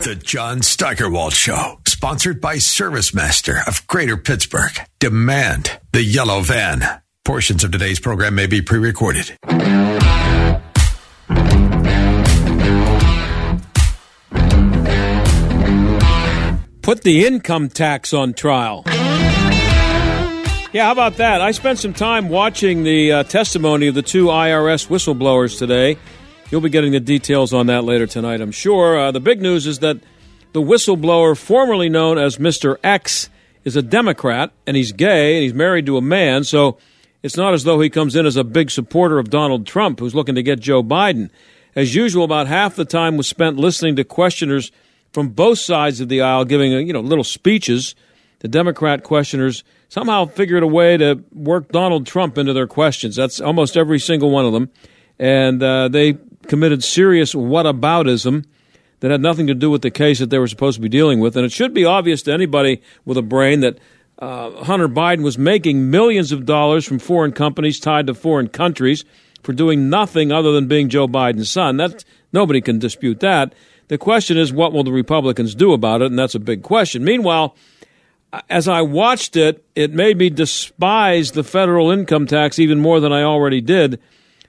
The John Steigerwald Show, sponsored by ServiceMaster of Greater Pittsburgh. Demand the yellow van. Portions of today's program may be pre recorded. Put the income tax on trial. Yeah, how about that? I spent some time watching the uh, testimony of the two IRS whistleblowers today. You'll be getting the details on that later tonight, I'm sure. Uh, the big news is that the whistleblower, formerly known as Mr. X, is a Democrat, and he's gay, and he's married to a man, so it's not as though he comes in as a big supporter of Donald Trump, who's looking to get Joe Biden. As usual, about half the time was spent listening to questioners from both sides of the aisle giving you know little speeches. The Democrat questioners somehow figured a way to work Donald Trump into their questions. That's almost every single one of them, and uh, they committed serious whataboutism that had nothing to do with the case that they were supposed to be dealing with. And it should be obvious to anybody with a brain that uh, Hunter Biden was making millions of dollars from foreign companies tied to foreign countries for doing nothing other than being Joe Biden's son. That nobody can dispute that. The question is, what will the Republicans do about it? And that's a big question. Meanwhile, as I watched it, it made me despise the federal income tax even more than I already did.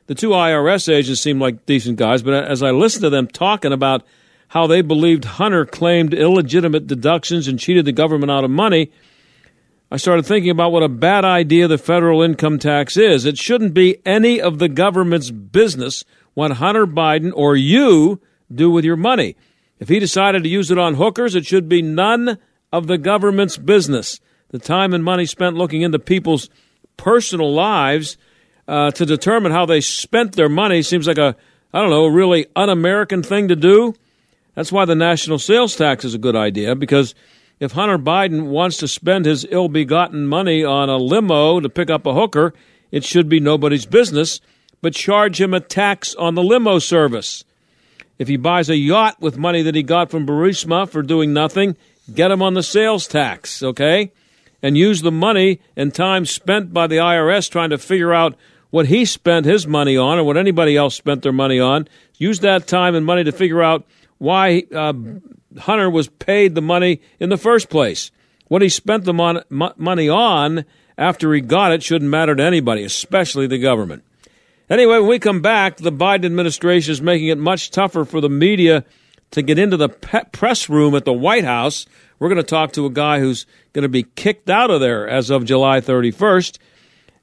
The two IRS agents seemed like decent guys, but as I listened to them talking about how they believed Hunter claimed illegitimate deductions and cheated the government out of money, I started thinking about what a bad idea the federal income tax is. It shouldn't be any of the government's business what Hunter Biden or you do with your money. If he decided to use it on hookers, it should be none of the government's business. The time and money spent looking into people's personal lives uh, to determine how they spent their money seems like a, I don't know, a really un American thing to do. That's why the national sales tax is a good idea because if Hunter Biden wants to spend his ill begotten money on a limo to pick up a hooker, it should be nobody's business, but charge him a tax on the limo service. If he buys a yacht with money that he got from Burisma for doing nothing, get him on the sales tax, okay? And use the money and time spent by the IRS trying to figure out what he spent his money on or what anybody else spent their money on. Use that time and money to figure out why uh, Hunter was paid the money in the first place. What he spent the mon- money on after he got it shouldn't matter to anybody, especially the government. Anyway, when we come back, the Biden administration is making it much tougher for the media to get into the pe- press room at the White House. We're going to talk to a guy who's going to be kicked out of there as of July 31st.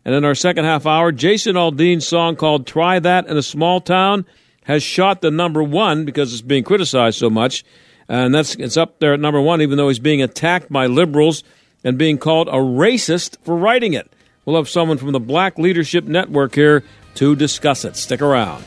And in our second half hour, Jason Aldean's song called Try That in a Small Town has shot the number one because it's being criticized so much. And that's it's up there at number one, even though he's being attacked by liberals and being called a racist for writing it. We'll have someone from the Black Leadership Network here to discuss it. Stick around.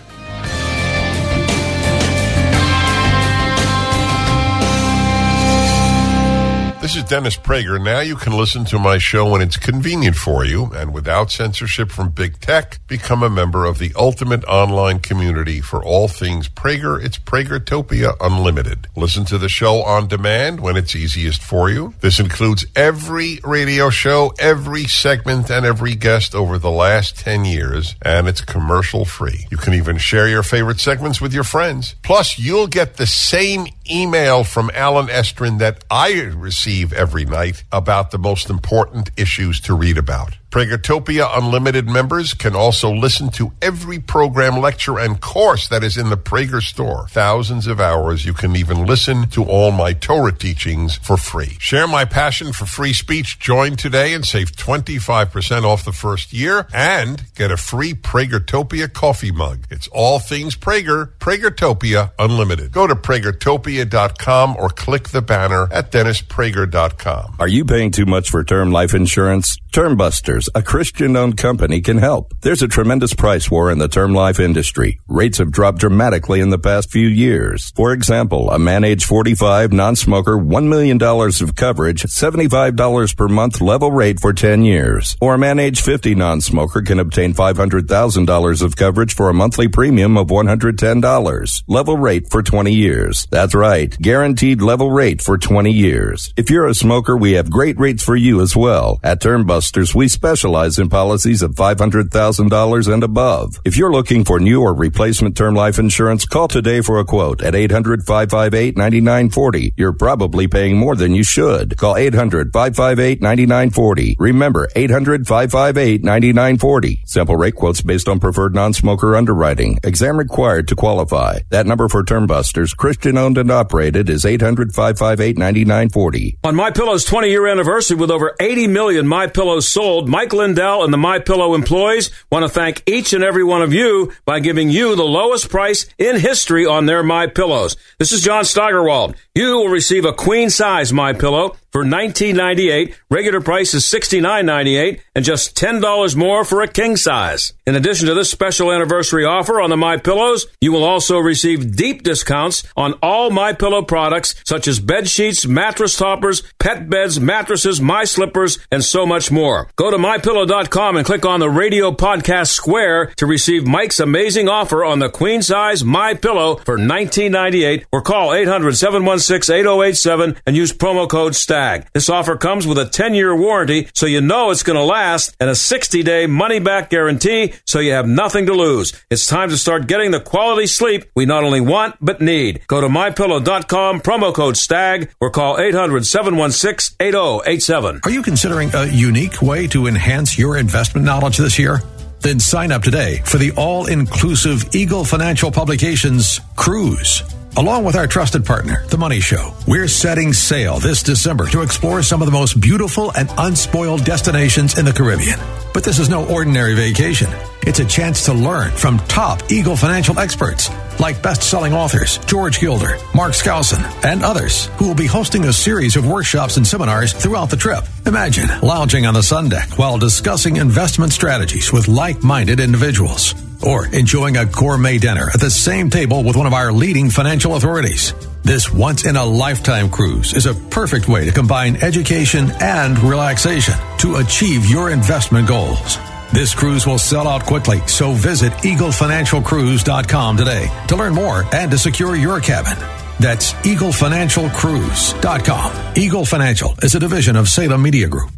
This is Dennis Prager. Now you can listen to my show when it's convenient for you and without censorship from big tech. Become a member of the ultimate online community for all things Prager. It's Pragertopia Unlimited. Listen to the show on demand when it's easiest for you. This includes every radio show, every segment, and every guest over the last 10 years, and it's commercial free. You can even share your favorite segments with your friends. Plus, you'll get the same email from Allen Estrin that I receive every night about the most important issues to read about. Pragertopia Unlimited members can also listen to every program, lecture, and course that is in the Prager store. Thousands of hours. You can even listen to all my Torah teachings for free. Share my passion for free speech. Join today and save 25% off the first year and get a free Pragertopia coffee mug. It's all things Prager. Pragertopia Unlimited. Go to pragertopia.com or click the banner at dennisprager.com. Are you paying too much for term life insurance? Term Busters A Christian owned company, can help. There's a tremendous price war in the term life industry. Rates have dropped dramatically in the past few years. For example, a man age 45 non-smoker, $1 million of coverage, $75 per month level rate for 10 years. Or a man age 50 non-smoker can obtain $500,000 of coverage for a monthly premium of $110. Level rate for 20 years. That's right. Guaranteed level rate for 20 years. If you're a smoker, we have great rates for you as well. At Termbusters, we specialize in policies of $500,000 and above. If you're looking for new or replacement term life insurance, call today for a quote at 800-558-9940. You're probably paying more than you should. Call 800-558-9940. Remember, 800-558-9940. Simple rate quotes based on preferred non-smoker underwriting. Exam required to qualify. That number for Termbusters, Christian owned and operated, is 800-558-9940. On My Pillow's 20 year anniversary with over 80 million My Pillows sold, Mike Lindell and the My Pillow employees want to thank each and every one of you by giving you the lowest price in history on their My Pillows. This is John Steigerwald. You will receive a queen size My Pillow for $19.98. Regular price is $69.98 and just $10 more for a king size. In addition to this special anniversary offer on the My Pillows, you will also receive deep discounts on all My Pillow products such as bed sheets, mattress toppers, pet beds, mattresses, My Slippers, and so much more. Go to mypillow.com and click on the radio podcast square to receive Mike's amazing offer on the queen size My Pillow for $19.98 or call 800-716-8087 and use promo code STAG. This offer comes with a 10 year warranty, so you know it's going to last, and a 60 day money back guarantee, so you have nothing to lose. It's time to start getting the quality sleep we not only want, but need. Go to mypillow.com, promo code STAG, or call 800 716 8087. Are you considering a unique way to enhance your investment knowledge this year? Then sign up today for the all inclusive Eagle Financial Publications Cruise. Along with our trusted partner, The Money Show, we're setting sail this December to explore some of the most beautiful and unspoiled destinations in the Caribbean. But this is no ordinary vacation. It's a chance to learn from top Eagle financial experts like best-selling authors George Gilder, Mark Skousen, and others who will be hosting a series of workshops and seminars throughout the trip. Imagine lounging on the sun deck while discussing investment strategies with like-minded individuals or enjoying a gourmet dinner at the same table with one of our leading financial authorities. This once in a lifetime cruise is a perfect way to combine education and relaxation to achieve your investment goals. This cruise will sell out quickly, so visit eaglefinancialcruise.com today to learn more and to secure your cabin. That's eaglefinancialcruise.com. Eagle Financial is a division of Salem Media Group.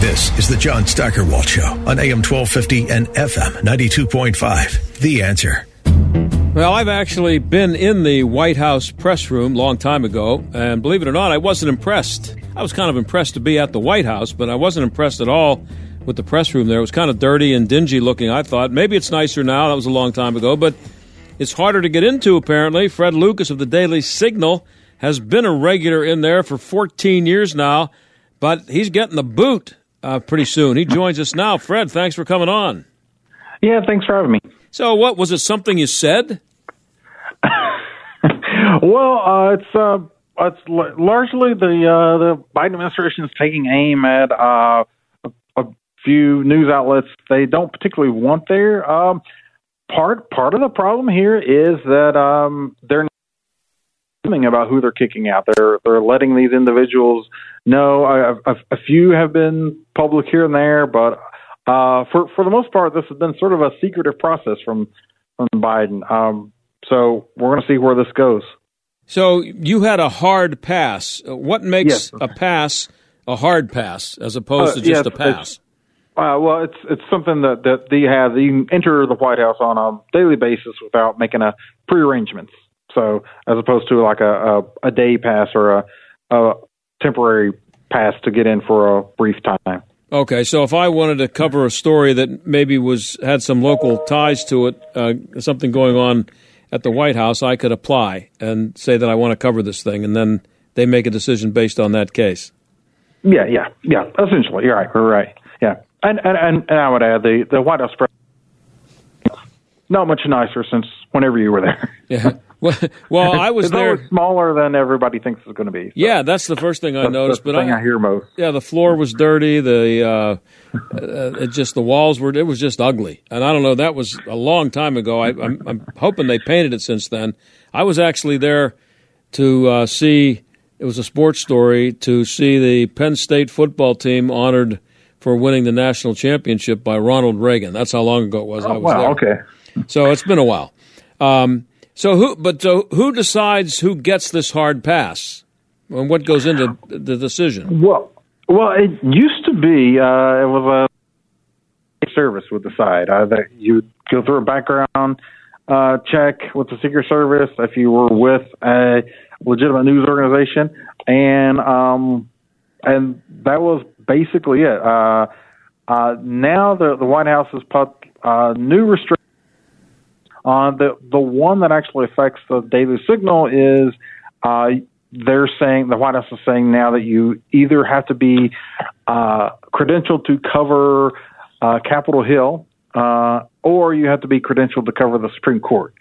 This is the John Steigerwald Show on AM 1250 and FM 92.5. The answer. Well, I've actually been in the White House press room a long time ago, and believe it or not, I wasn't impressed. I was kind of impressed to be at the White House, but I wasn't impressed at all with the press room there. It was kind of dirty and dingy looking, I thought. Maybe it's nicer now. That was a long time ago, but it's harder to get into, apparently. Fred Lucas of the Daily Signal has been a regular in there for 14 years now, but he's getting the boot uh, pretty soon. He joins us now. Fred, thanks for coming on. Yeah, thanks for having me. So, what was it? Something you said? well, uh, it's uh, it's l- largely the uh, the Biden administration is taking aim at uh, a, a few news outlets they don't particularly want there. Um, part part of the problem here is that um, they're not about who they're kicking out. They're they're letting these individuals know. A, a, a few have been public here and there, but uh, for for the most part, this has been sort of a secretive process from from Biden. Um, so we're going to see where this goes. So you had a hard pass. What makes yes. a pass a hard pass as opposed uh, to just a pass? Uh, well, it's it's something that that they have. You can enter the White House on a daily basis without making a pre-arrangements. So as opposed to like a a, a day pass or a, a temporary pass to get in for a brief time. Okay, so if I wanted to cover a story that maybe was had some local ties to it, uh, something going on at the White House, I could apply and say that I want to cover this thing, and then they make a decision based on that case. Yeah, yeah, yeah. Essentially, you're right. You're right. Yeah, and and and, and I would add the the White House press, not much nicer since whenever you were there. yeah. Well, well I was it's there. smaller than everybody thinks it's going to be. So Yeah, that's the first thing I that's, noticed. that's but the thing I, hear most. Yeah, the floor was dirty. The uh, uh, it just the walls were. It was just ugly. And I don't know. That was a long time ago. I, I'm, I'm hoping they painted it since then. I was actually there to uh, see. It was a sports story to see the Penn State football team honored for winning the national championship by Ronald Reagan. That's how long ago it was. I was wow. there. Okay. So it's been a while. Um, so who? But so who decides who gets this hard pass, and what goes into the decision? Well, well, it used to be uh, it was a service would decide uh, that you go through a background uh, check with the Secret Service if you were with a legitimate news organization, and um, and that was basically it. Uh, uh, now the the White House has put uh, new restrictions on the the one that actually affects the Daily Signal is. Uh, they're saying the White House is saying now that you either have to be uh, credentialed to cover uh, Capitol Hill, uh, or you have to be credentialed to cover the Supreme Court.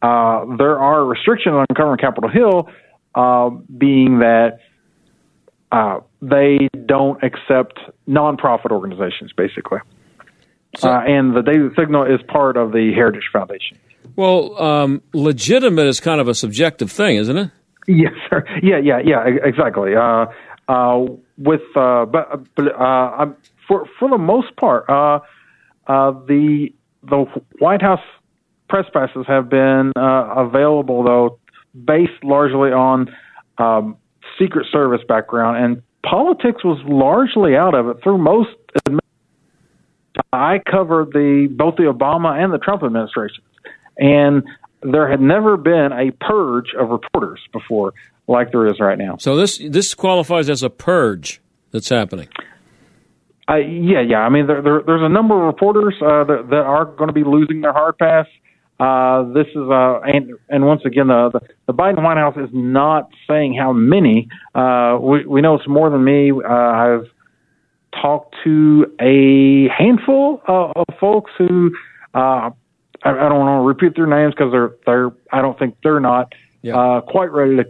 Uh, there are restrictions on covering Capitol Hill, uh, being that uh, they don't accept nonprofit organizations, basically. So- uh, and the Daily Signal is part of the Heritage Foundation. Well, um, legitimate is kind of a subjective thing, isn't it? Yes, sir. Yeah, yeah, yeah. Exactly. Uh, uh, with uh, but but uh, I'm- for for the most part, uh, uh, the the White House press passes have been uh, available though, based largely on um, Secret Service background, and politics was largely out of it through most. I covered the both the Obama and the Trump administrations, and there had never been a purge of reporters before like there is right now. So this this qualifies as a purge that's happening. Uh, yeah, yeah. I mean, there, there, there's a number of reporters uh, that, that are going to be losing their hard pass. Uh, this is, uh, and, and once again, the, the, the Biden White House is not saying how many. Uh, we, we know it's more than me. Uh, I've talked to a handful of, of folks who, uh, I, I don't want to repeat their names because they're, they're, I don't think they're not Yeah. uh, quite ready to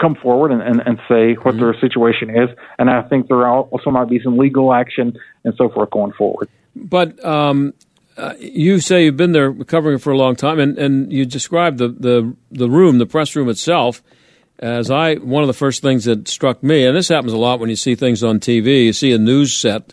come forward and, and, and say what their situation is. And I think there also might be some legal action and so forth going forward. But um, uh, you say you've been there covering it for a long time, and, and you described the, the the room, the press room itself, as I one of the first things that struck me, and this happens a lot when you see things on TV. You see a news set,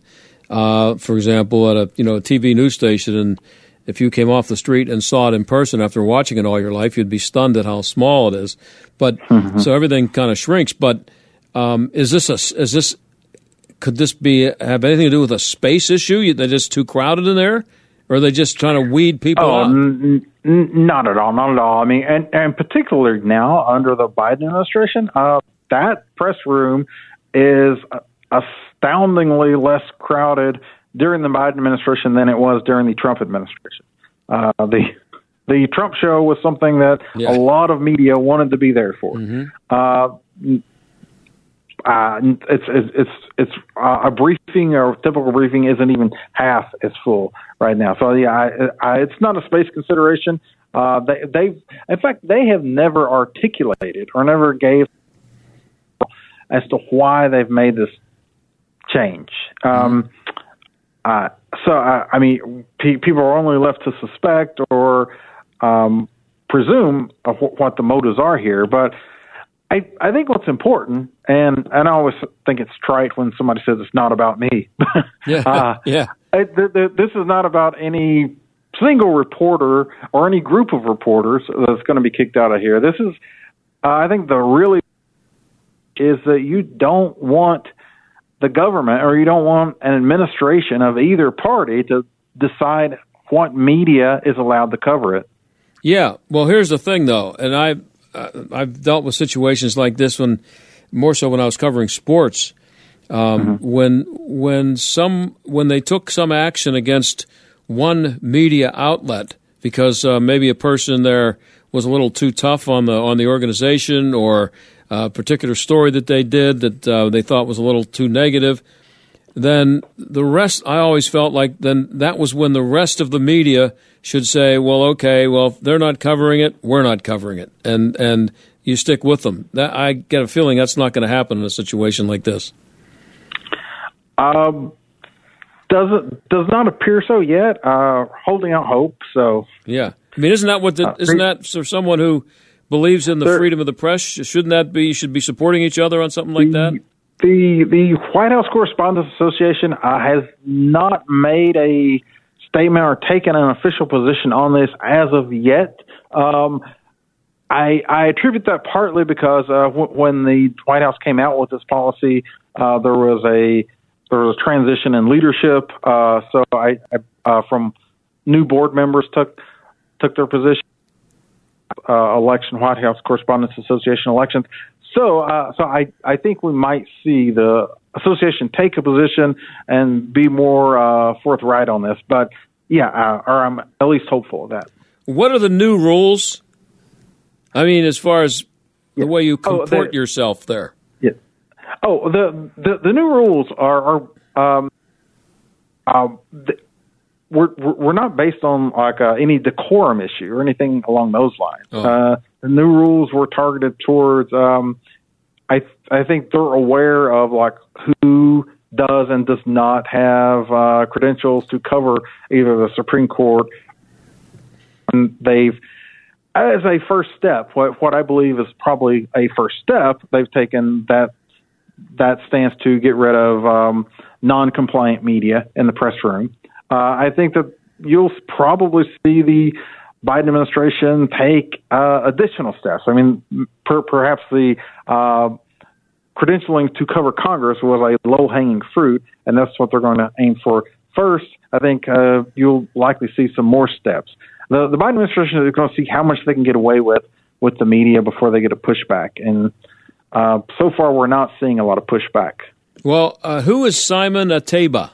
uh, for example, at a you know a TV news station, and if you came off the street and saw it in person after watching it all your life, you'd be stunned at how small it is. But so everything kind of shrinks. But um, is this a is this could this be have anything to do with a space issue? You- They're just too crowded in there, or are they just trying to weed people Oh, out? n- n- not at all, not at all. I mean, and, and particularly now under the Biden administration, uh, that press room is astoundingly less crowded during the Biden administration than it was during the Trump administration. Uh, the the Trump show was something that Yeah. a lot of media wanted to be there for. Uh, uh, it's it's it's, uh, a briefing or typical briefing isn't even half as full right now. So yeah, I, I, it's not a space consideration. Uh, they they've in fact they have never articulated or never gave as to why they've made this change. Um, uh, so I, I mean, pe- people are only left to suspect or um, presume what the motives are here, but. I, I think what's important, and, and I always think it's trite when somebody says it's not about me. Yeah, uh, yeah. I, th- th- this is not about any single reporter or any group of reporters that's going to be kicked out of here. This is, uh, I think, the really is that you don't want the government or you don't want an administration of either party to decide what media is allowed to cover it. Yeah. Well, here's the thing, though, and I I've dealt with situations like this when more so when I was covering sports. Um, When when some when they took some action against one media outlet because uh, maybe a person there was a little too tough on the on the organization or a particular story that they did that uh, they thought was a little too negative. Then the rest, I always felt like then that was when the rest of the media should say, well, okay, well, if they're not covering it, we're not covering it. And, and you stick with them. That, I get a feeling that's not going to happen in a situation like this. Um, doesn't does not appear so yet. Uh, holding out hope. So yeah, I mean, isn't that what the, uh, isn't that for someone who believes in the freedom of the press? Shouldn't that be should be supporting each other on something like that? The the White House Correspondents Association uh, has not made a statement or taken an official position on this as of yet. Um, I, I attribute that partly because uh, w- when the White House came out with this policy, uh, there was a there was a transition in leadership. Uh, so I, I uh, from new board members took took their position. Uh, election White House Correspondents Association elections. So, uh, so I, I think we might see the association take a position and be more uh, forthright on this. But yeah, uh, or I'm at least hopeful of that. What are the new rules? I mean, as far as the way you oh, comport oh, yourself there. Yeah. Oh, the the, the new rules are are um, um, the, we're we're not based on like uh, any decorum issue or anything along those lines. Oh. Uh, the new rules were targeted towards. Um, I I think they're aware of like who does and does not have uh, credentials to cover either the Supreme Court. And they've, as a first step, what what I believe is probably a first step, they've taken that that stance to get rid of um, non-compliant media in the press room. Uh, I think that you'll probably see the Biden administration take uh, additional steps. I mean, per, perhaps the uh, credentialing to cover Congress was a low hanging fruit, and that's what they're going to aim for first. I think uh, you'll likely see some more steps. The, the Biden administration is going to see how much they can get away with with the media before they get a pushback, and uh, so far we're not seeing a lot of pushback. Well, uh, who is Simon Ateba?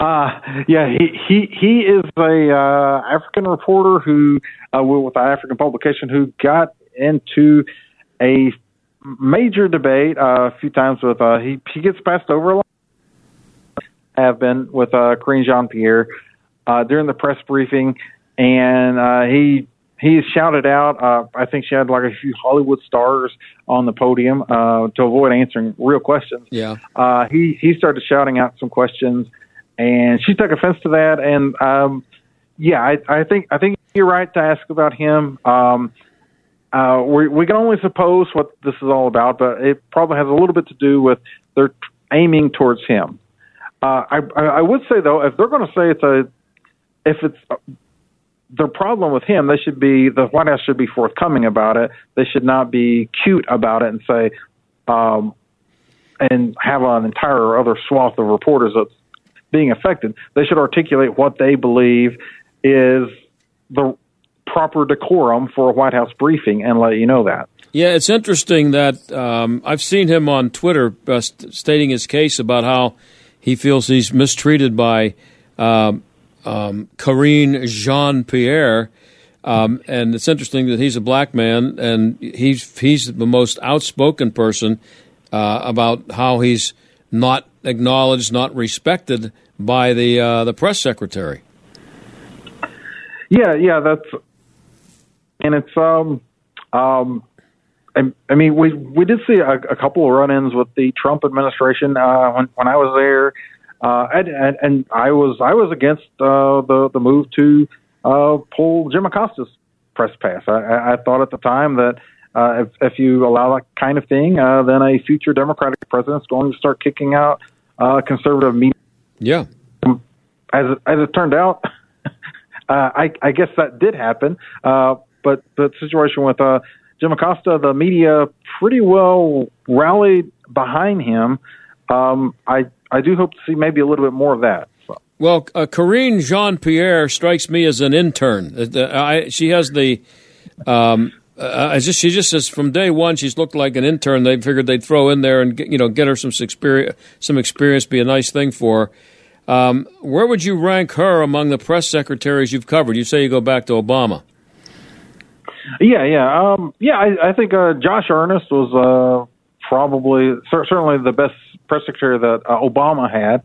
Uh, yeah, he he he is a uh, African reporter who uh, with an African publication who got into a major debate uh, a few times with uh, he he gets passed over a lot. Have been with uh, Karine Jean Pierre uh, during the press briefing, and uh, he he shouted out. Uh, I think she had like a few Hollywood stars on the podium uh, to avoid answering real questions. Yeah. Uh, he he started shouting out some questions, and she took offense to that. And um, yeah, I, I think I think you're right to ask about him. Um, uh, we, we can only suppose what this is all about, but it probably has a little bit to do with they're aiming towards him. Uh, I, I would say though, if they're going to say it's a, if it's uh, the problem with him, they should be the White House should be forthcoming about it. They should not be cute about it and say, um, and have an entire other swath of reporters that's being affected. They should articulate what they believe is the proper decorum for a White House briefing and let you know that. Yeah, it's interesting that um, I've seen him on Twitter uh, st- stating his case about how he feels he's mistreated by um, um, Karine Jean Pierre. Um, and it's interesting that he's a black man and he's he's the most outspoken person uh, about how he's not acknowledged, not respected by the uh, the press secretary. Yeah, yeah, that's and it's um um I, I mean we we did see a, a couple of run-ins with the Trump administration uh, when when I was there, uh, and, and and I was I was against uh, the the move to uh, pull Jim Acosta's press pass. I, I thought at the time that uh, if, if you allow that kind of thing, uh, then a future Democratic president is going to start kicking out uh, conservative media. Yeah. As it, as it turned out, uh, I, I guess that did happen. Uh, but the situation with uh, Jim Acosta, the media pretty well rallied behind him. Um, I I do hope to see maybe a little bit more of that. So. Well, uh, Karine Jean Pierre strikes me as an intern. Uh, I, she has the. Um, uh, just, she just says from day one she's looked like an intern. They figured they'd throw in there and get, you know get her some experience, some experience, be a nice thing for. her. Um, where would you rank her among the press secretaries you've covered? You say you go back to Obama. Yeah, yeah, um, yeah. I, I think uh, Josh Earnest was uh, probably certainly the best press secretary that uh, Obama had.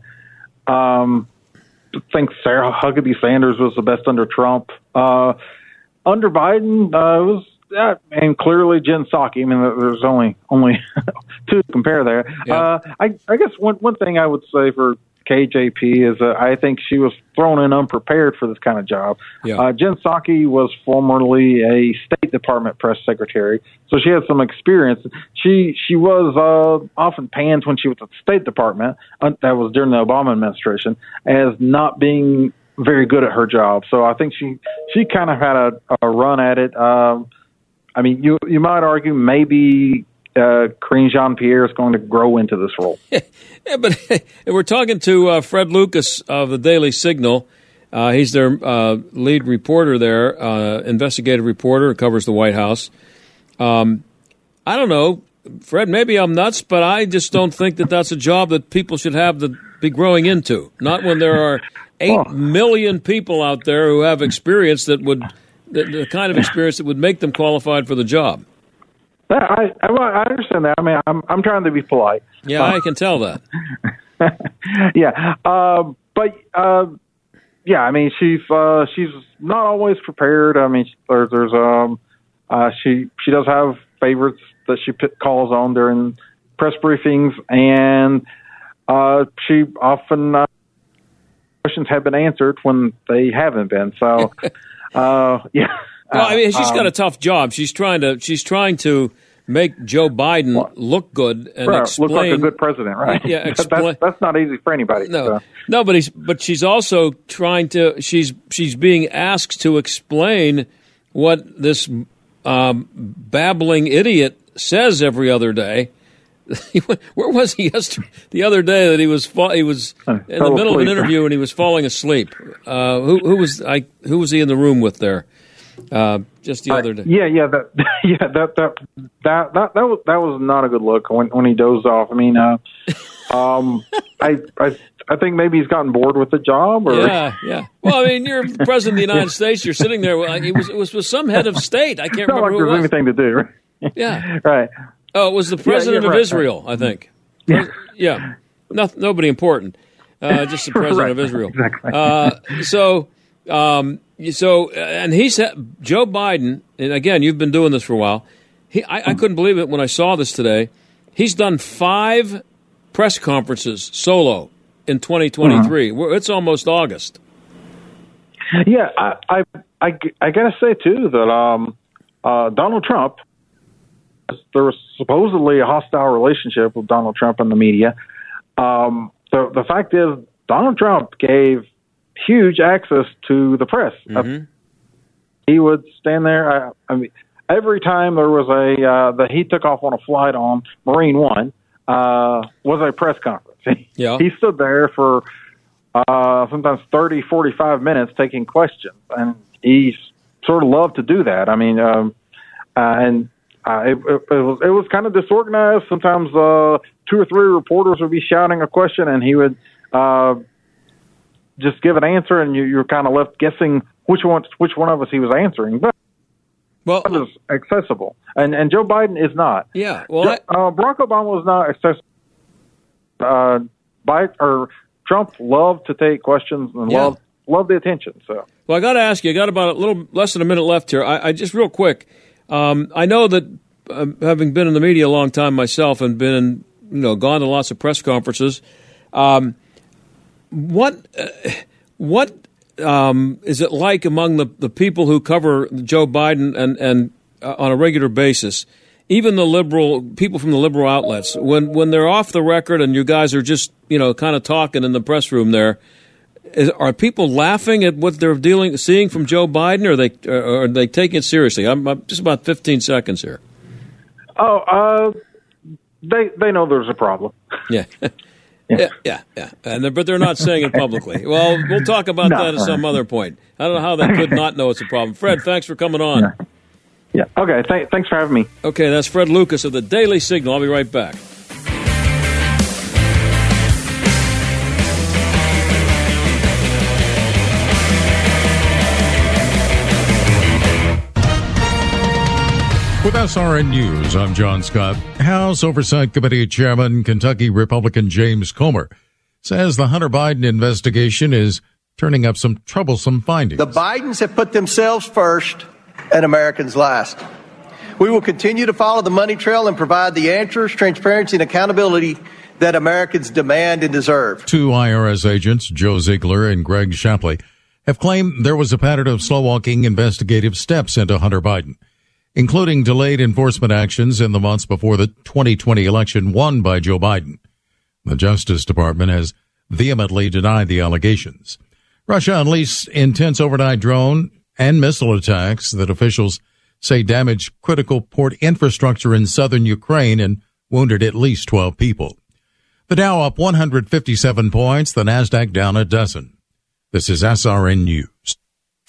Um, I think Sarah Huckabee Sanders was the best under Trump. Uh, under Biden, uh, it was yeah, and clearly Jen Psaki. I mean, there's only only two to compare there. Yeah. Uh, I I guess one one thing I would say for KJP is that I think she was thrown in unprepared for this kind of job. Yeah. Uh, Jen Psaki was formerly a State Department press secretary, so she had some experience. She she was uh, often panned when she was at the State Department. Uh, that was during the Obama administration as not being very good at her job. So I think she she kind of had a, a run at it. Um, I mean, you you might argue maybe uh, Karine Jean Pierre is going to grow into this role. yeah, but we're talking to uh, Fred Lucas of the Daily Signal. Uh, he's their uh, lead reporter there, uh, investigative reporter, covers the White House. Um, I don't know, Fred. Maybe I'm nuts, but I just don't think that that's a job that people should have to be growing into. Not when there are eight oh. million people out there who have experience that would the, the kind of experience that would make them qualified for the job. I, I, I understand that. I mean, I'm I'm trying to be polite. Yeah, uh, I can tell that. yeah, uh, but uh, yeah, I mean, she's uh, she's not always prepared. I mean, there's there's um, uh, she she does have favorites that she calls on during press briefings, and uh, she often uh, questions have been answered when they haven't been. So, uh, yeah. Well, I mean, she's got a um, tough job. She's trying to she's trying to make Joe Biden well, look good and right, explain look like a good president, right? Yeah, explain, that's, that's, not easy for anybody. No, so. no, but he's but she's also trying to. She's she's being asked to explain what this um, babbling idiot says every other day. Where was he yesterday? The other day that he was fa- he was in the middle of an interview and he was falling asleep. Uh, who, who was I? Who was he in the room with there? Uh, just the other day. yeah, yeah, that, yeah, that, that, that, that, that was that was not a good look when when he dozed off. I mean, uh, um, I, I, I think maybe he's gotten bored with the job. Or yeah, yeah. Well, I mean, you're president of the United. States. You're sitting there. It was it was with some head of state. I can't remember. Like there's anything to do. Right? Yeah. right. Oh, it was the president yeah, of right, Israel, right. I think. Yeah. Yeah. No, nobody important. Uh, just the president right. of Israel. Exactly. Uh, so um, so, and he said, Joe Biden, and again, you've been doing this for a while. He, I, I couldn't believe it when I saw this today. He's done five press conferences solo in 2023. Uh-huh. It's almost August. Yeah, I, I, I, I got to say too that um, uh, Donald Trump, there was supposedly a hostile relationship with Donald Trump and the media. Um, the the fact is, Donald Trump gave huge access to the press. Mm-hmm. he would stand there. I, I mean, every time there was a uh, that he took off on a flight on Marine One uh, was a press conference. Yeah. he stood there for uh, sometimes 30, 45 minutes taking questions, and he sort of loved to do that. I mean, um, uh, and uh, it, it, it was it was kind of disorganized. Sometimes uh, two or three reporters would be shouting a question, and he would uh, just give an answer, and you, you're kind of left guessing which one which one of us he was answering. But well, it was accessible, and and Joe Biden is not. Yeah, well, I, uh, Barack Obama was not accessible. Uh, Biden or Trump loved to take questions and yeah. loved loved the attention. So, well, I got to ask you. I got about a little less than a minute left here. I, I just real quick. Um, I know that uh, having been in the media a long time myself and been you know gone to lots of press conferences. Um, what uh, what um, is it like among the, the people who cover Joe Biden and and uh, on a regular basis? Even the liberal people from the liberal outlets, when when they're off the record and you guys are just you know kind of talking in the press room there, is, are people laughing at what they're dealing seeing from Joe Biden, or are they or are they taking it seriously? I'm, I'm just about 15 seconds here. Oh, uh, they they know there's a problem. Yeah. Yeah, yeah, yeah. And but they're not saying it publicly. Well, we'll talk about no, that at some other point. I don't know how they could not know it's a problem. Fred, thanks for coming on. Yeah. yeah. Okay. Th- thanks for having me. Okay, that's Fred Lucas of the Daily Signal. I'll be right back. With SRN News, I'm John Scott. House Oversight Committee Chairman, Kentucky Republican James Comer, says the Hunter Biden investigation is turning up some troublesome findings. The Bidens have put themselves first and Americans last. We will continue to follow the money trail and provide the answers, transparency, and accountability that Americans demand and deserve. Two IRS agents, Joe Ziegler and Greg Shapley, have claimed there was a pattern of slow walking investigative steps into Hunter Biden, including delayed enforcement actions in the months before the 2020 election won by Joe Biden. The Justice Department has vehemently denied the allegations. Russia unleashed intense overnight drone and missile attacks that officials say damaged critical port infrastructure in southern Ukraine and wounded at least 12 people. The Dow up 157 points, the Nasdaq down a dozen. This is SRN News.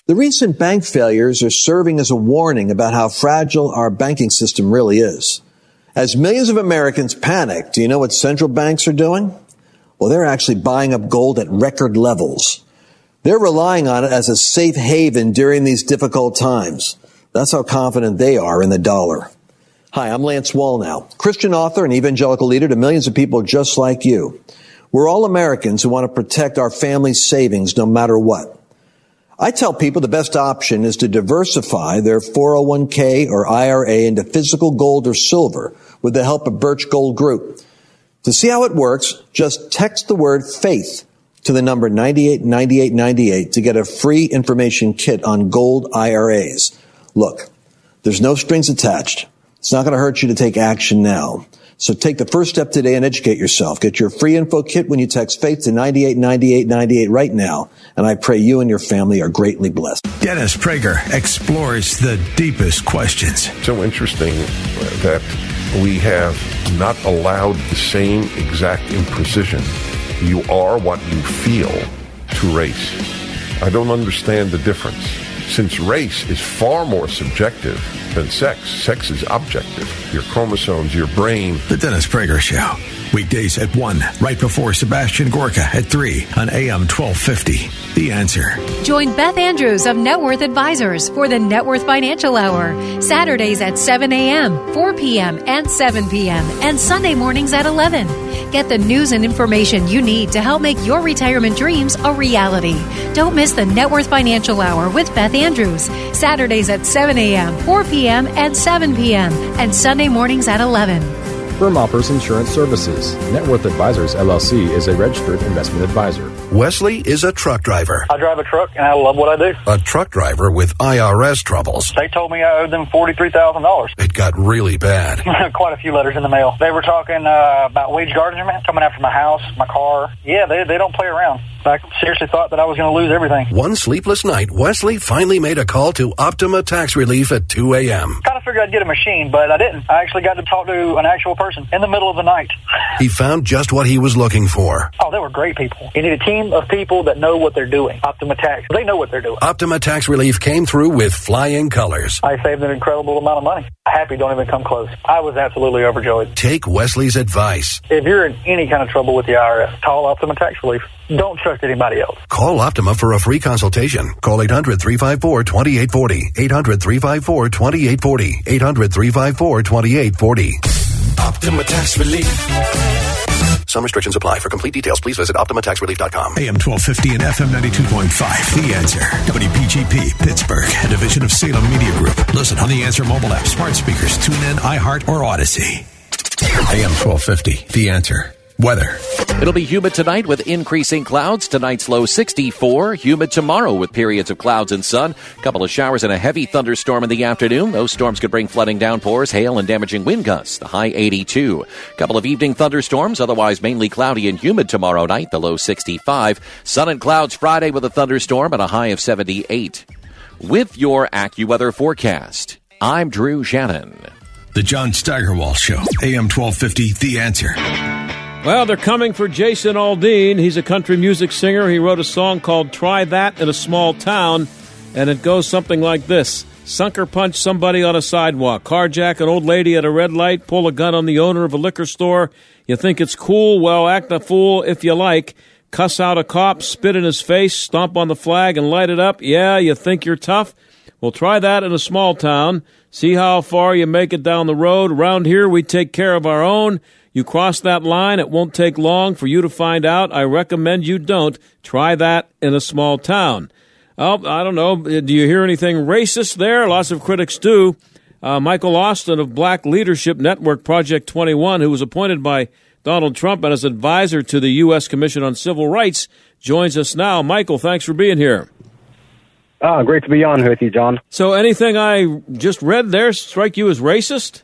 The recent bank failures are serving as a warning about how fragile our banking system really is. As millions of Americans panic, do you know what central banks are doing? Well, they're actually buying up gold at record levels. They're relying on it as a safe haven during these difficult times. That's how confident they are in the dollar. Hi, I'm Lance Wallnau, Christian author and evangelical leader to millions of people just like you. We're all Americans who want to protect our family's savings no matter what. I tell people the best option is to diversify their 401k or IRA into physical gold or silver with the help of Birch Gold Group. To see how it works, just text the word faith to the number 989898 to get a free information kit on gold IRAs. Look, there's no strings attached. It's not going to hurt you to take action now. So take the first step today and educate yourself. Get your free info kit when you text faith to 989898 right now. And I pray you and your family are greatly blessed. Dennis Prager explores the deepest questions. So interesting that we have not allowed the same exact imprecision you are what you feel to race. I don't understand the difference. Since race is far more subjective than sex, sex is objective. Your chromosomes, your brain. The Dennis Prager Show. Weekdays at 1, right before Sebastian Gorka at 3 on AM 1250. The answer. Join Beth Andrews of Net Worth Advisors for the Net Worth Financial Hour. Saturdays at 7 a.m., 4 p.m., and 7 p.m., and Sunday mornings at 11. Get the news and information you need to help make your retirement dreams a reality. Don't miss the Net Worth Financial Hour with Beth Andrews. Saturdays at 7 a.m., 4 p.m., and 7 p.m., and Sunday mornings at 11 firm offers insurance services. Net Worth Advisors LLC is a registered investment advisor. Wesley is a truck driver. I drive a truck and I love what I do. A truck driver with IRS troubles. They told me I owed them $43,000. It got really bad. Quite a few letters in the mail. They were talking uh, about wage garnishment coming after my house, my car. Yeah, they, they don't play around. I seriously thought that I was going to lose everything. One sleepless night, Wesley finally made a call to Optima Tax Relief at 2 a.m. Kind of figured I'd get a machine, but I didn't. I actually got to talk to an actual person in the middle of the night. He found just what he was looking for. Oh, they were great people. You need a team of people that know what they're doing. Optima Tax, they know what they're doing. Optima Tax Relief came through with flying colors. I saved an incredible amount of money. Happy don't even come close. I was absolutely overjoyed. Take Wesley's advice. If you're in any kind of trouble with the IRS, call Optima Tax Relief. Don't trust anybody else. Call Optima for a free consultation. Call 800 354 2840. 800 354 2840. 800 354 2840. Optima Tax Relief. Some restrictions apply. For complete details, please visit OptimaTaxRelief.com. AM 1250 and FM 92.5. The Answer. WPGP, Pittsburgh, a division of Salem Media Group. Listen on the Answer mobile app, smart speakers, tune in, iHeart, or Audacy. AM 1250. The Answer. Weather. It'll be humid tonight with increasing clouds. Tonight's low 64. Humid tomorrow with periods of clouds and sun. A Couple of showers and a heavy thunderstorm in the afternoon. Those storms could bring flooding downpours, hail, and damaging wind gusts. The high 82. A Couple of evening thunderstorms. Otherwise mainly cloudy and humid tomorrow night. The low 65. Sun and clouds Friday with a thunderstorm and a high of 78. With your AccuWeather forecast, I'm Drew Shannon. The John Steigerwald Show. AM 1250. The Answer. Well, they're coming for Jason Aldean. He's a country music singer. He wrote a song called Try That in a Small Town, and it goes something like this Sunker punch somebody on a sidewalk, carjack an old lady at a red light, pull a gun on the owner of a liquor store. You think it's cool? Well, act a fool if you like. Cuss out a cop, spit in his face, stomp on the flag, and light it up. Yeah, you think you're tough? Well, try that in a small town. See how far you make it down the road. Around here, we take care of our own. You cross that line, it won't take long for you to find out. I recommend you don't. Try that in a small town. Oh, I don't know. Do you hear anything racist there? Lots of critics do. Uh, Michael Austin of Black Leadership Network Project 21, who was appointed by Donald Trump and as advisor to the U.S. Commission on Civil Rights, joins us now. Michael, thanks for being here. Ah, great to be on with you, John. So, anything I just read there strike you as racist?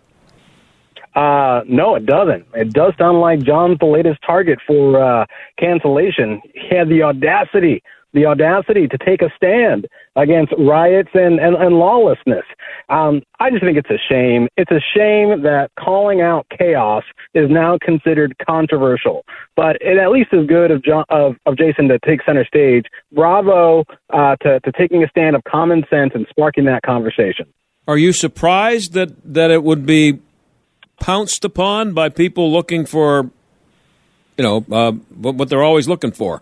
Uh, no, it doesn't. It does sound like John's the latest target for uh, cancellation. He had the audacity the audacity to take a stand against riots and, and, and lawlessness. Um, I just think it's a shame. It's a shame that calling out chaos is now considered controversial. But it at least is good of, John, of, of Jason to take center stage. Bravo uh, to, to taking a stand of common sense and sparking that conversation. Are you surprised that, that it would be pounced upon by people looking for, you know, uh, what they're always looking for?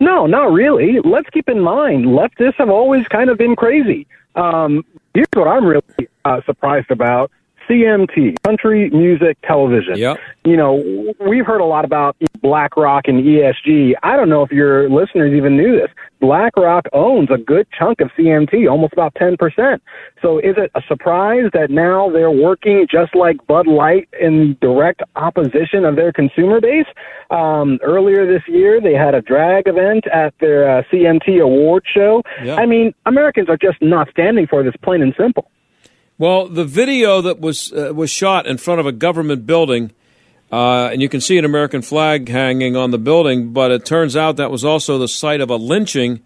No, not really. Let's keep in mind, leftists have always kind of been crazy. Um, here's what I'm really uh, surprised about. CMT, country music television. Yep. You know, we've heard a lot about BlackRock and ESG. I don't know if your listeners even knew this. BlackRock owns a good chunk of CMT, almost about 10%. So is it a surprise that now they're working just like Bud Light in direct opposition of their consumer base? Um, earlier this year, they had a drag event at their uh, CMT award show. Yep. I mean, Americans are just not standing for this, plain and simple. Well, the video that was uh, was shot in front of a government building, uh, and you can see an American flag hanging on the building, but it turns out that was also the site of a lynching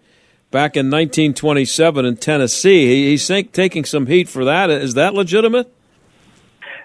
back in 1927 in Tennessee. he's taking some heat for that. Is that legitimate?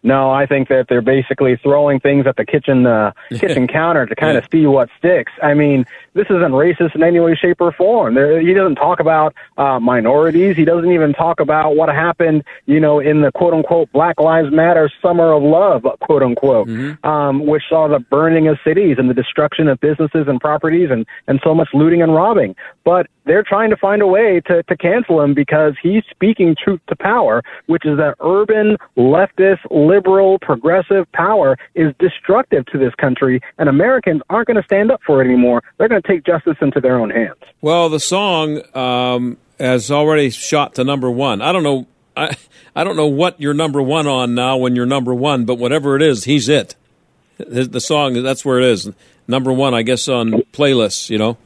No, I think that they're basically throwing things at the kitchen uh, kitchen counter to kind of see what sticks. I mean, this isn't racist in any way, shape, or form. There, he doesn't talk about uh, minorities. He doesn't even talk about what happened, you know, in the quote unquote Black Lives Matter Summer of Love, quote unquote, Mm-hmm. um, which saw the burning of cities and the destruction of businesses and properties and, and so much looting and robbing. But they're trying to find a way to, to cancel him because he's speaking truth to power, which is that urban, leftist, liberal, progressive power is destructive to this country, and Americans aren't going to stand up for it anymore. They're going to take justice into their own hands. Well, the song um, has already shot to number one. I don't know. I, I don't know what you're number one on now when you're number one, but whatever it is, he's it. The song, that's where it is. Number one, I guess, on playlists, you know.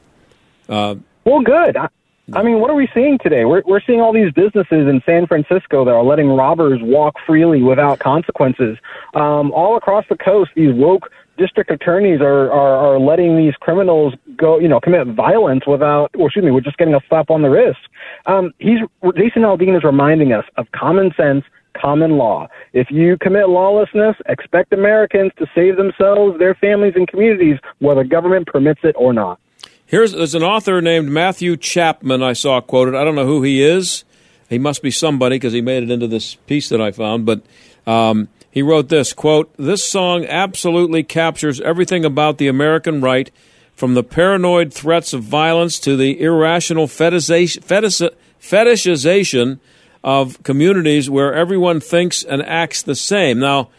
Uh, well, good. I, I mean, what are we seeing today? We're, we're seeing all these businesses in San Francisco that are letting robbers walk freely without consequences. Um, all across the coast, these woke district attorneys are, are, are letting these criminals go, you know, commit violence without, or excuse me, we're just getting a slap on the wrist. Um, he's, Jason Aldean is reminding us of common sense, common law. If you commit lawlessness, expect Americans to save themselves, their families, and communities, whether government permits it or not. Here's there's an author named Matthew Chapman I saw quoted. I don't know who he is. He must be somebody because he made it into this piece that I found. But um, he wrote this quote: "This song absolutely captures everything about the American right, from the paranoid threats of violence to the irrational fetishization, of communities where everyone thinks and acts the same." Now.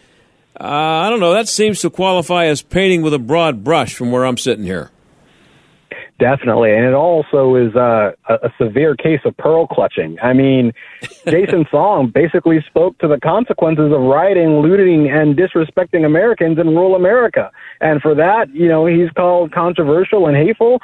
Uh, I don't know. That seems to qualify as painting with a broad brush from where I'm sitting here. Definitely, and it also is uh, a, a severe case of pearl clutching. I mean, Jason song basically spoke to the consequences of rioting, looting, and disrespecting Americans in rural America. And for that, you know, he's called controversial and hateful.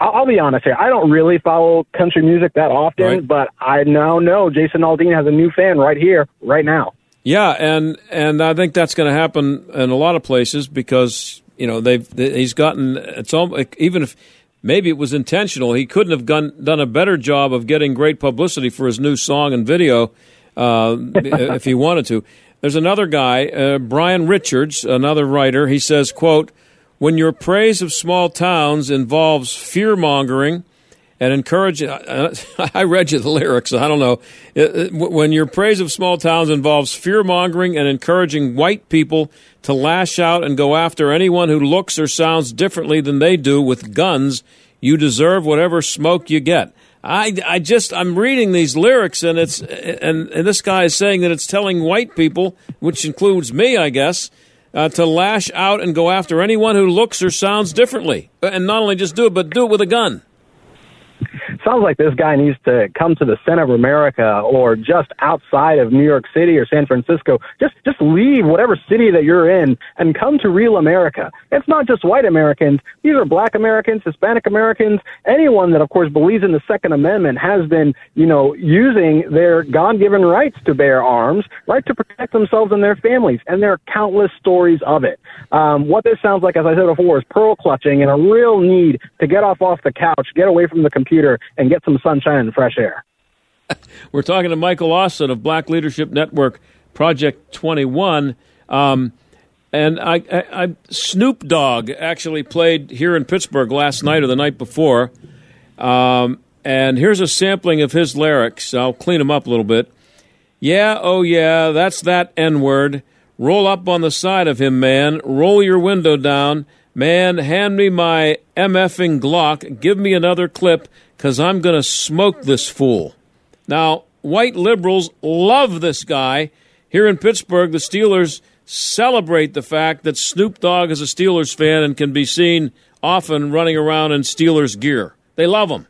I'll, I'll be honest here. I don't really follow country music that often, Right. but I now know Jason Aldean has a new fan right here, right now. Yeah, and and I think that's going to happen in a lot of places because you know they've they, he's gotten it's all even if maybe it was intentional he couldn't have done done a better job of getting great publicity for his new song and video uh, if he wanted to. There's another guy, uh, Brian Richards, another writer. He says, "quote When your praise of small towns involves fear mongering." And encourage. I uh, I read you the lyrics. I don't know. Uh, uh, it- it- When your praise of small towns involves fear mongering and encouraging white people to lash out and go after anyone who looks or sounds differently than they do with guns, you deserve whatever smoke you get. I, I just I'm reading these lyrics and it's and, and this guy is saying that it's telling white people, which includes me, I guess, uh, to lash out and go after anyone who looks or sounds differently, and not only just do it, but do it with a gun sounds like this guy needs to come to the center of America or just outside of New York City or San Francisco. Just just leave whatever city that you're in and come to real America. It's not just white Americans. These are black Americans, Hispanic Americans, anyone that of course believes in the Second Amendment has been, you know, using their God-given rights to bear arms, right to protect themselves and their families. And there are countless stories of it. Um, what this sounds like, as I said before, is pearl clutching and a real need to get off off the couch, get away from the computer, and get some sunshine and fresh air. We're talking to Michael Austin of Black Leadership Network Project 21. Um, and I, I, I, Snoop Dogg actually played here in Pittsburgh last night or the night before. Um, and here's a sampling of his lyrics. I'll clean them up a little bit. Yeah, oh yeah, that's that N word. Roll up on the side of him, man. Roll your window down. Man, hand me my MFing Glock. Give me another clip because I'm going to smoke this fool. Now, white liberals love this guy. Here in Pittsburgh, the Steelers celebrate the fact that Snoop Dogg is a Steelers fan and can be seen often running around in Steelers gear. They love him.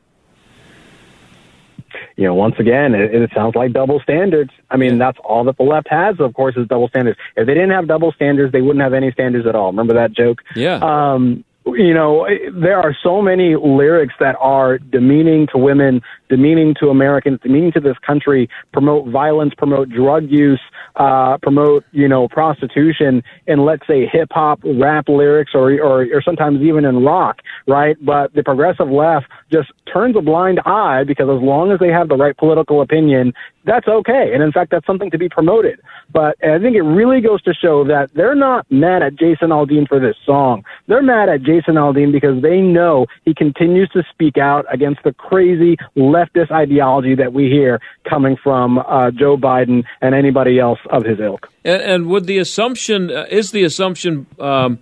You know, once again, it, it sounds like double standards. I mean, that's all that the left has, of course, is double standards. If they didn't have double standards, they wouldn't have any standards at all. Remember that joke? Yeah. Um, you know, there are so many lyrics that are demeaning to women, demeaning to Americans, demeaning to this country, promote violence, promote drug use, uh, promote, you know, prostitution in, let's say, hip hop, rap lyrics, or, or, or sometimes even in rock, right? But the progressive left just turns a blind eye because as long as they have the right political opinion, that's okay. And in fact, that's something to be promoted. But I think it really goes to show that they're not mad at Jason Aldean for this song. They're mad at Jason Aldean because they know he continues to speak out against the crazy leftist ideology that we hear coming from uh, Joe Biden and anybody else of his ilk. And, and would the assumption, uh, is the assumption um,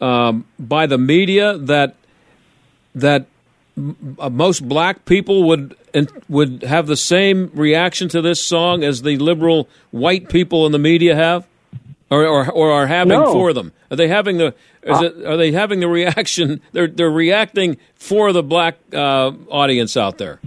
um, by the media that, that uh, most black people would would have the same reaction to this song as the liberal white people in the media have, or or, or are having no. for them? Are they having the uh, it, are they having the reaction? They're they're reacting for the black uh, audience out there.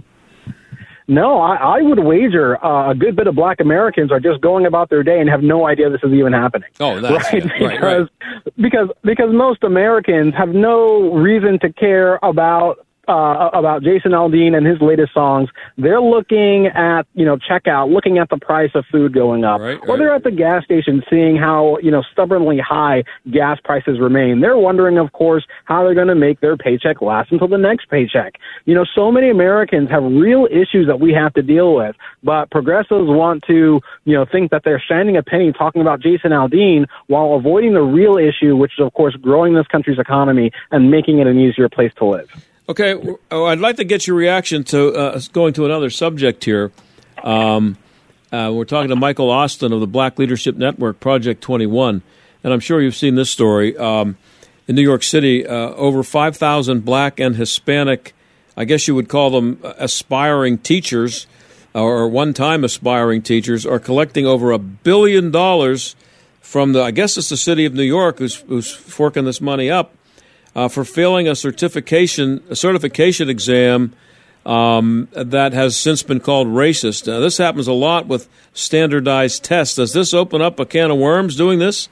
No, I, I would wager uh, a good bit of Black Americans are just going about their day and have no idea this is even happening. Oh, that's right? Yeah, because, right, right. because because most Americans have no reason to care about uh, about Jason Aldean and his latest songs, they're looking at, you know, checkout, looking at the price of food going up. Right, or they're at the gas station seeing how, you know, stubbornly high gas prices remain. They're wondering, of course, how they're going to make their paycheck last until the next paycheck. You know, so many Americans have real issues that we have to deal with, but progressives want to, you know, think that they're shining a penny talking about Jason Aldean while avoiding the real issue, which is, of course, growing this country's economy and making it an easier place to live. Okay, oh, I'd like to get your reaction to uh, going to another subject here. Um, uh, we're talking to Michael Austin of the Black Leadership Network, Project 21, and I'm sure you've seen this story. Um, in New York City, uh, over 5,000 black and Hispanic, I guess you would call them aspiring teachers or one time aspiring teachers, are collecting over a billion dollars from the, I guess it's the city of New York who's, who's forking this money up uh, for failing a certification a certification exam um, that has since been called racist. Now, this happens a lot with standardized tests. Does this open up a can of worms doing this?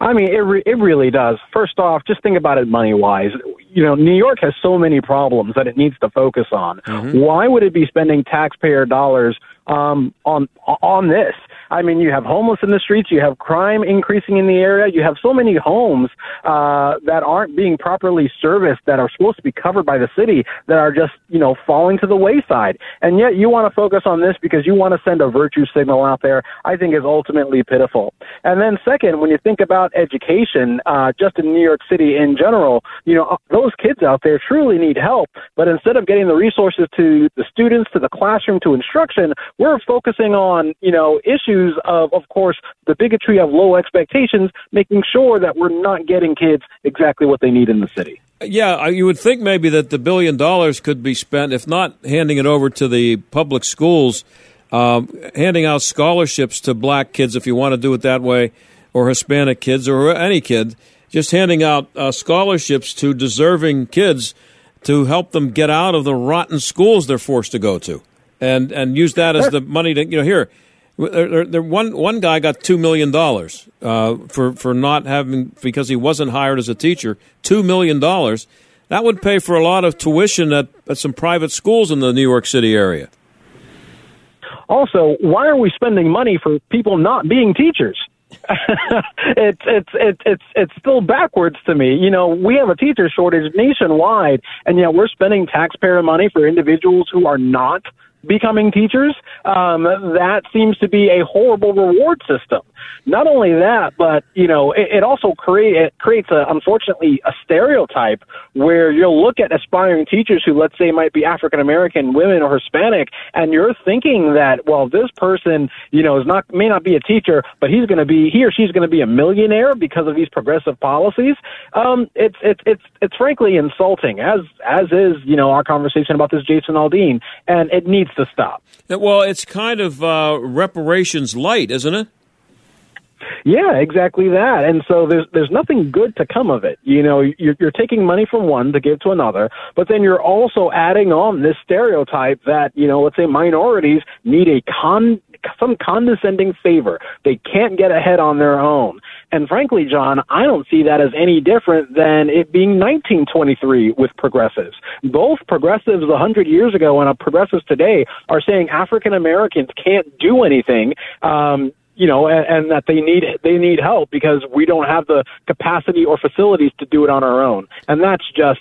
I mean, it re- it really does. First off, just think about it money wise. You know, New York has so many problems that it needs to focus on. Mm-hmm. Why would it be spending taxpayer dollars um, on on this? I mean, you have homeless in the streets, you have crime increasing in the area, you have so many homes uh, that aren't being properly serviced that are supposed to be covered by the city that are just, you know, falling to the wayside. And yet you want to focus on this because you want to send a virtue signal out there, I think is ultimately pitiful. And then second, when you think about education, uh, just in New York City in general, you know, those kids out there truly need help, but instead of getting the resources to the students, to the classroom, to instruction, we're focusing on, you know, issues issues of, of course, the bigotry of low expectations, making sure that we're not getting kids exactly what they need in the city. Yeah, you would think maybe that the billion dollars could be spent, if not handing it over to the public schools, um, handing out scholarships to black kids, if you want to do it that way, or Hispanic kids, or any kid, just handing out uh, scholarships to deserving kids to help them get out of the rotten schools they're forced to go to, and and use that as the money to you know here. There, there, one one guy got two million dollars uh, for for not having because he wasn't hired as a teacher. Two million dollars that would pay for a lot of tuition at, at some private schools in the New York City area. Also, why are we spending money for people not being teachers? It's it's it's it's it's still backwards to me. You know, we have a teacher shortage nationwide, and yet we're spending taxpayer money for individuals who are not becoming teachers. Um, that seems to be a horrible reward system. Not only that, but you know, it, it also create it creates a unfortunately a stereotype where you'll look at aspiring teachers who, let's say, might be African American, women, or Hispanic, and you're thinking that well, this person, you know, is not may not be a teacher, but he's going to be he or she's going to be a millionaire because of these progressive policies. Um, it's it's it's it's frankly insulting, as as is you know our conversation about this Jason Aldean, and it needs to stop. Well, it's kind of uh, reparations light, isn't it? Yeah, exactly that. And so there's there's nothing good to come of it. You know, you're, you're taking money from one to give to another, but then you're also adding on this stereotype that you know, let's say minorities need a con some condescending favor. They can't get ahead on their own. And frankly, John, I don't see that as any different than it being 1923 with progressives. Both progressives 100 years ago and progressives today are saying African Americans can't do anything. Um, you know, and, and that they need they need help because we don't have the capacity or facilities to do it on our own, and that's just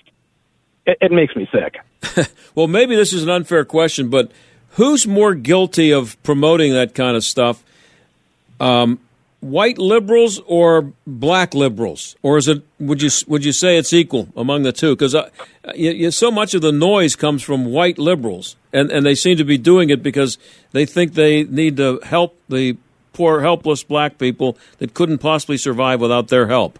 it, it makes me sick. well, maybe this is an unfair question, but who's more guilty of promoting that kind of stuff? Um, white liberals or black liberals, or is it? Would you would you say it's equal among the two? Because uh, so much of the noise comes from white liberals, and and they seem to be doing it because they think they need to help the poor, helpless black people that couldn't possibly survive without their help?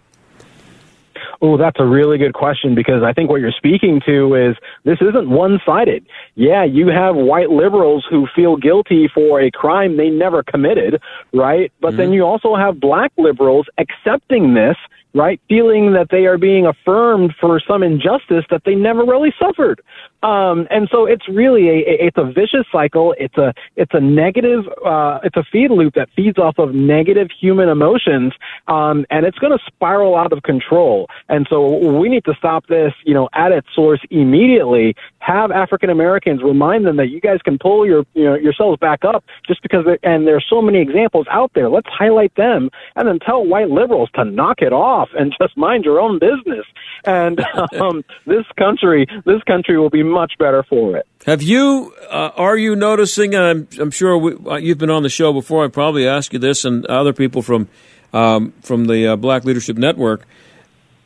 Oh, that's a really good question because I think what you're speaking to is this isn't one sided. Yeah, you have white liberals who feel guilty for a crime they never committed, right? But mm-hmm. then you also have black liberals accepting this right? Feeling that they are being affirmed for some injustice that they never really suffered. Um, and so it's really a, it's a vicious cycle. It's a, it's a negative, uh, it's a feed loop that feeds off of negative human emotions. Um, and it's going to spiral out of control. And so we need to stop this, you know, at its source immediately. Have African Americans remind them that you guys can pull your, you know, yourselves back up just because, and there's so many examples out there. Let's highlight them and then tell white liberals to knock it off and just mind your own business. And um, this country, this country will be much better for it. Have you? Uh, are you noticing? I'm, I'm sure we, uh, you've been on the show before. I probably asked you this, and other people from um, from the uh, Black Leadership Network.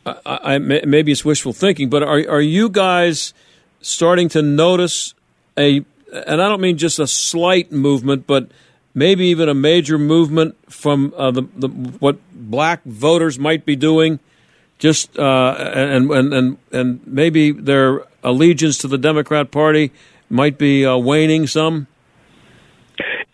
I, I, maybe it's wishful thinking, but are are you guys starting to notice a? And I don't mean just a slight movement, but maybe even a major movement from uh, the, the, what black voters might be doing, just uh, and, and and and maybe their allegiance to the Democrat Party might be uh, waning some.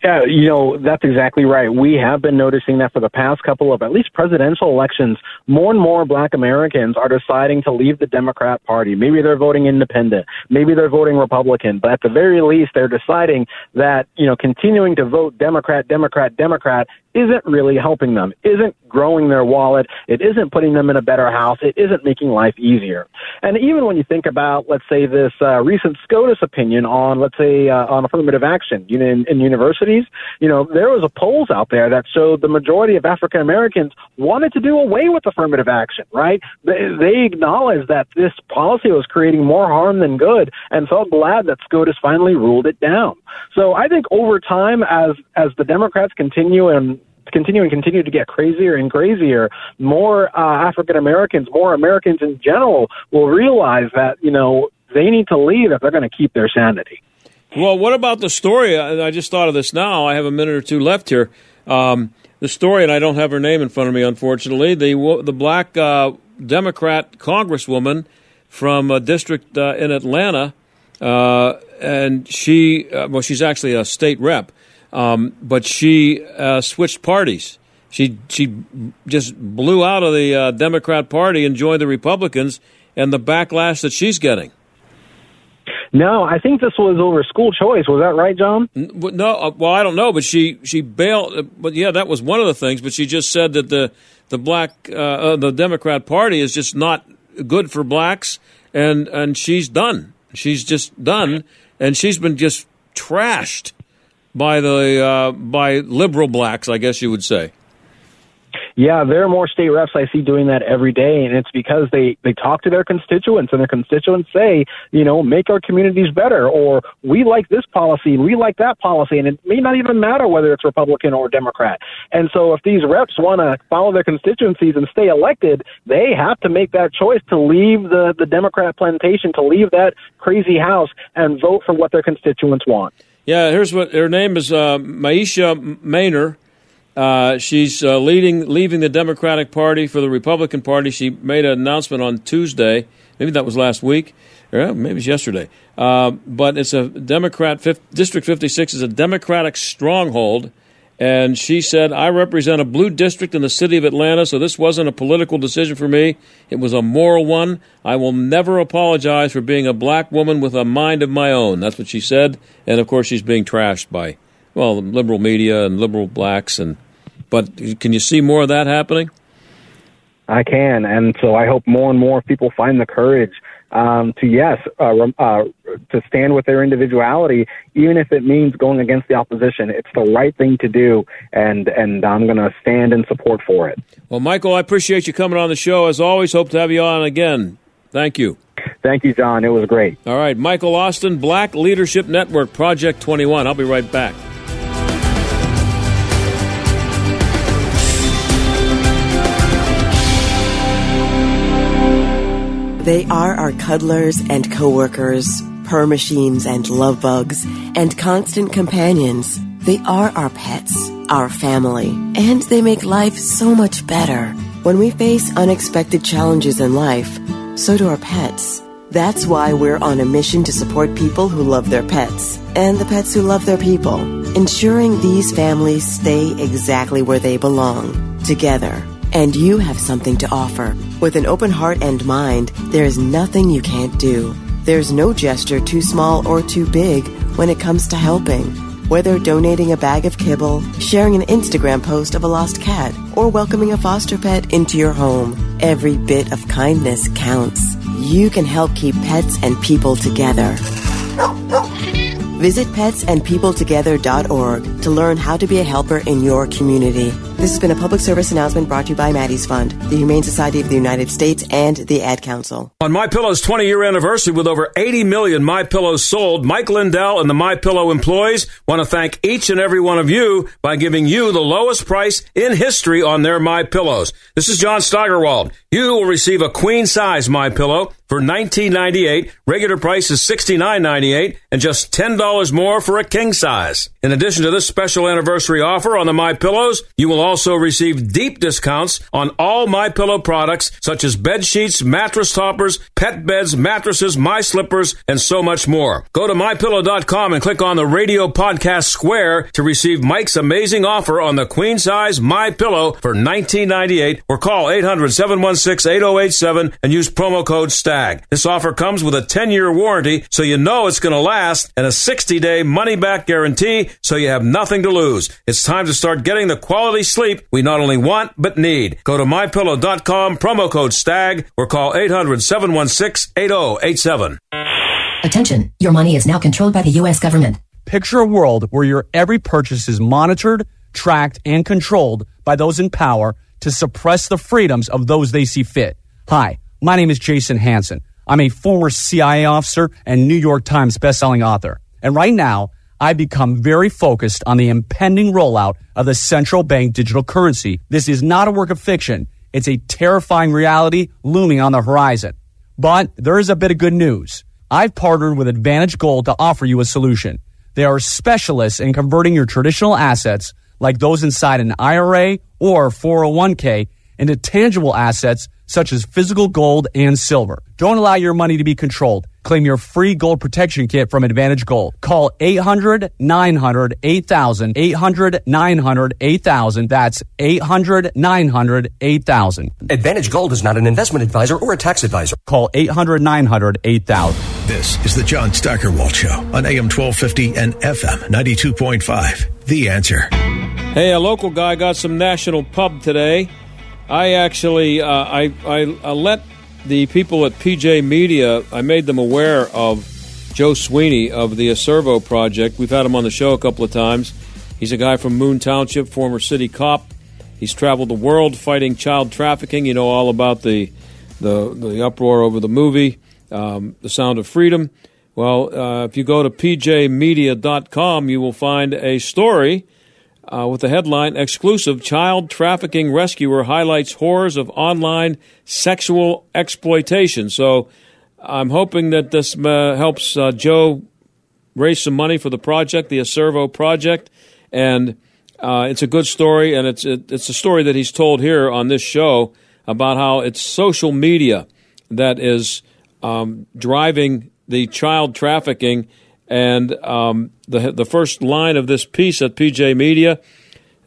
Yeah, you know, that's exactly right. We have been noticing that for the past couple of at least presidential elections, more and more black Americans are deciding to leave the Democrat Party. Maybe they're voting independent, maybe they're voting Republican, but at the very least, they're deciding that, you know, continuing to vote Democrat, Democrat, Democrat isn't really helping them, isn't growing their wallet, it isn't putting them in a better house, it isn't making life easier. And even when you think about, let's say, this uh, recent SCOTUS opinion on, let's say, uh, on affirmative action you know, in, in universities, you know, there was a polls out there that showed the majority of African Americans wanted to do away with affirmative action, right? They, they acknowledged that this policy was creating more harm than good and felt glad that SCOTUS finally ruled it down. So I think over time, as as the Democrats continue and continue and continue to get crazier and crazier, more uh, African Americans, more Americans in general will realize that, you know, they need to leave if they're going to keep their sanity. Well, what about the story? I just thought of this now. I have a minute or two left here. Um, the story, and I don't have her name in front of me, unfortunately. The the black uh, Democrat congresswoman from a district uh, in Atlanta, uh, and she, uh, well, she's actually a state rep, um, but she uh, switched parties. She she just blew out of the uh, Democrat Party and joined the Republicans, and the backlash that she's getting. No, I think this was over school choice. Was that right, John? No, uh, well, I don't know, but she she bailed. uh, But yeah, that was one of the things. But she just said that the the black uh, uh, the Democrat Party is just not good for blacks, and and she's done. She's just done, and she's been just trashed by the uh, by liberal blacks, I guess you would say. Yeah, there are more state reps I see doing that every day, and it's because they they talk to their constituents, and their constituents say, you know, make our communities better, or we like this policy, and we like that policy, and it may not even matter whether it's Republican or Democrat. And so, if these reps want to follow their constituencies and stay elected, they have to make that choice to leave the the Democrat plantation, to leave that crazy house, and vote for what their constituents want. Yeah, here's what her name is uh, Mesha Mainor. Uh, she's uh, leading, leaving the Democratic Party for the Republican Party. She made an announcement on Tuesday. Maybe that was last week, or maybe it's yesterday. Uh, but it's a Democrat. District 56 is a Democratic stronghold, and she said, "I represent a blue district in the city of Atlanta, so this wasn't a political decision for me. It was a moral one. I will never apologize for being a black woman with a mind of my own." That's what she said, and of course, she's being trashed by well, liberal media and liberal blacks and but can you see more of that happening? I can, and so I hope more and more people find the courage um, to yes, uh, uh, to stand with their individuality, even if it means going against the opposition. It's the right thing to do, and and I'm going to stand in support for it. Well, Michael, I appreciate you coming on the show. As always, hope to have you on again. Thank you. Thank you, John. It was great. All right, Michael Austin, Black Leadership Network, Project 21. I'll be right back. They are our cuddlers and coworkers, purr machines and love bugs, and constant companions. They are our pets, our family, and they make life so much better. When we face unexpected challenges in life, so do our pets. That's why we're on a mission to support people who love their pets and the pets who love their people, ensuring these families stay exactly where they belong, together. And you have something to offer. With an open heart and mind, there is nothing you can't do. There's no gesture too small or too big when it comes to helping. Whether donating a bag of kibble, sharing an Instagram post of a lost cat, or welcoming a foster pet into your home, every bit of kindness counts. You can help keep pets and people together. Visit petsandpeopletogether.org to learn how to be a helper in your community. This has been a public service announcement brought to you by Maddie's Fund, the Humane Society of the United States, and the Ad Council. On My Pillow's 20 year anniversary with over 80 million My Pillows sold, Mike Lindell and the My Pillow employees want to thank each and every one of you by giving you the lowest price in history on their My Pillows. This is John Steigerwald. You will receive a queen size My Pillow for $19.98. Regular price is $69.98 and just $10 more for a king size. In addition to this special anniversary offer on the My Pillows, you will also receive deep discounts on all My Pillow products such as bed sheets, mattress toppers, pet beds, mattresses, My Slippers, and so much more. Go to mypillow.com and click on the radio podcast square to receive Mike's amazing offer on the queen size My Pillow for $19.98 or call 800-716-8087 and use promo code STAG. This offer comes with a 10-year warranty so you know it's going to last and a 60-day money-back guarantee so you have nothing to lose. It's time to start getting the quality sleep we not only want but need. Go to mypillow.com, promo code STAG, or call 800-716-8087. Attention, your money is now controlled by the U.S. government. Picture a world where your every purchase is monitored, tracked, and controlled by those in power to suppress the freedoms of those they see fit. Hi, my name is Jason Hanson. I'm a former CIA officer and New York Times bestselling author. And right now, I've become very focused on the impending rollout of the central bank digital currency. This is not a work of fiction. It's a terrifying reality looming on the horizon. But there is a bit of good news. I've partnered with Advantage Gold to offer you a solution. They are specialists in converting your traditional assets, like those inside an IRA or 401k, into tangible assets such as physical gold and silver. Don't allow your money to be controlled. Claim your free gold protection kit from Advantage Gold. Call 800 900 8000. 800 900 8000. That's 800 900 8000. Advantage Gold is not an investment advisor or a tax advisor. Call 800 900 8000. This is the John Steigerwald Show on AM 1250 and FM 92.5. The answer. Hey, a local guy got some national pub today. I actually, uh, I, I, I let the people at PJ Media, I made them aware of Joe Sweeney of the Acervo Project. We've had him on the show a couple of times. He's a guy from Moon Township, former city cop. He's traveled the world fighting child trafficking. You know all about the the, the uproar over the movie, um, The Sound of Freedom. Well, uh, if you go to pjmedia.com, you will find a story uh, with the headline Exclusive Child Trafficking Rescuer Highlights Horrors of Online Sexual Exploitation. So I'm hoping that this uh, helps uh, Joe raise some money for the project, the Acervo project. And uh, it's a good story, and it's, it, it's a story that he's told here on this show about how it's social media that is um, driving the child trafficking and um, the the first line of this piece at PJ Media,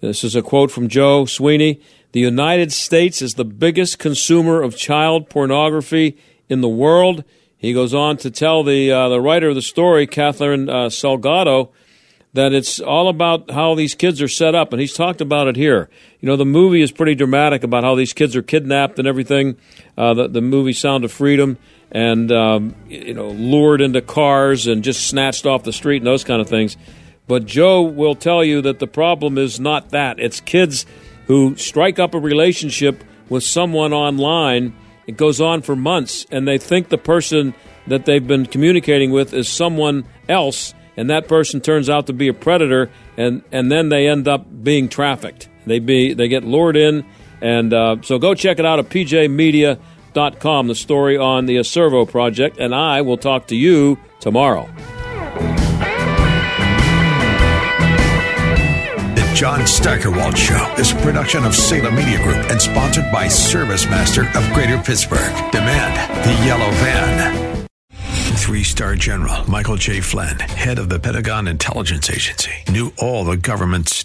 this is a quote from Joe Sweeney. The United States is the biggest consumer of child pornography in the world. He goes on to tell the uh, the writer of the story, Catherine uh, Salgado, that it's all about how these kids are set up, and he's talked about it here. You know, the movie is pretty dramatic about how these kids are kidnapped and everything. Uh, the, the movie Sound of Freedom and um, you know lured into cars and just snatched off the street and those kind of things. But Joe will tell you that the problem is not that. It's kids who strike up a relationship with someone online. It goes on for months, and they think the person that they've been communicating with is someone else, and that person turns out to be a predator, and, and then they end up being trafficked. They be they get lured in, and uh, so go check it out at PJ Media com, the story on the Acervo project, and I will talk to you tomorrow. The John Steigerwald Show is a production of Salem Media Group and sponsored by Service Master of Greater Pittsburgh. Demand the yellow van. Three star general Michael J. Flynn, head of the Pentagon Intelligence Agency, knew all the government's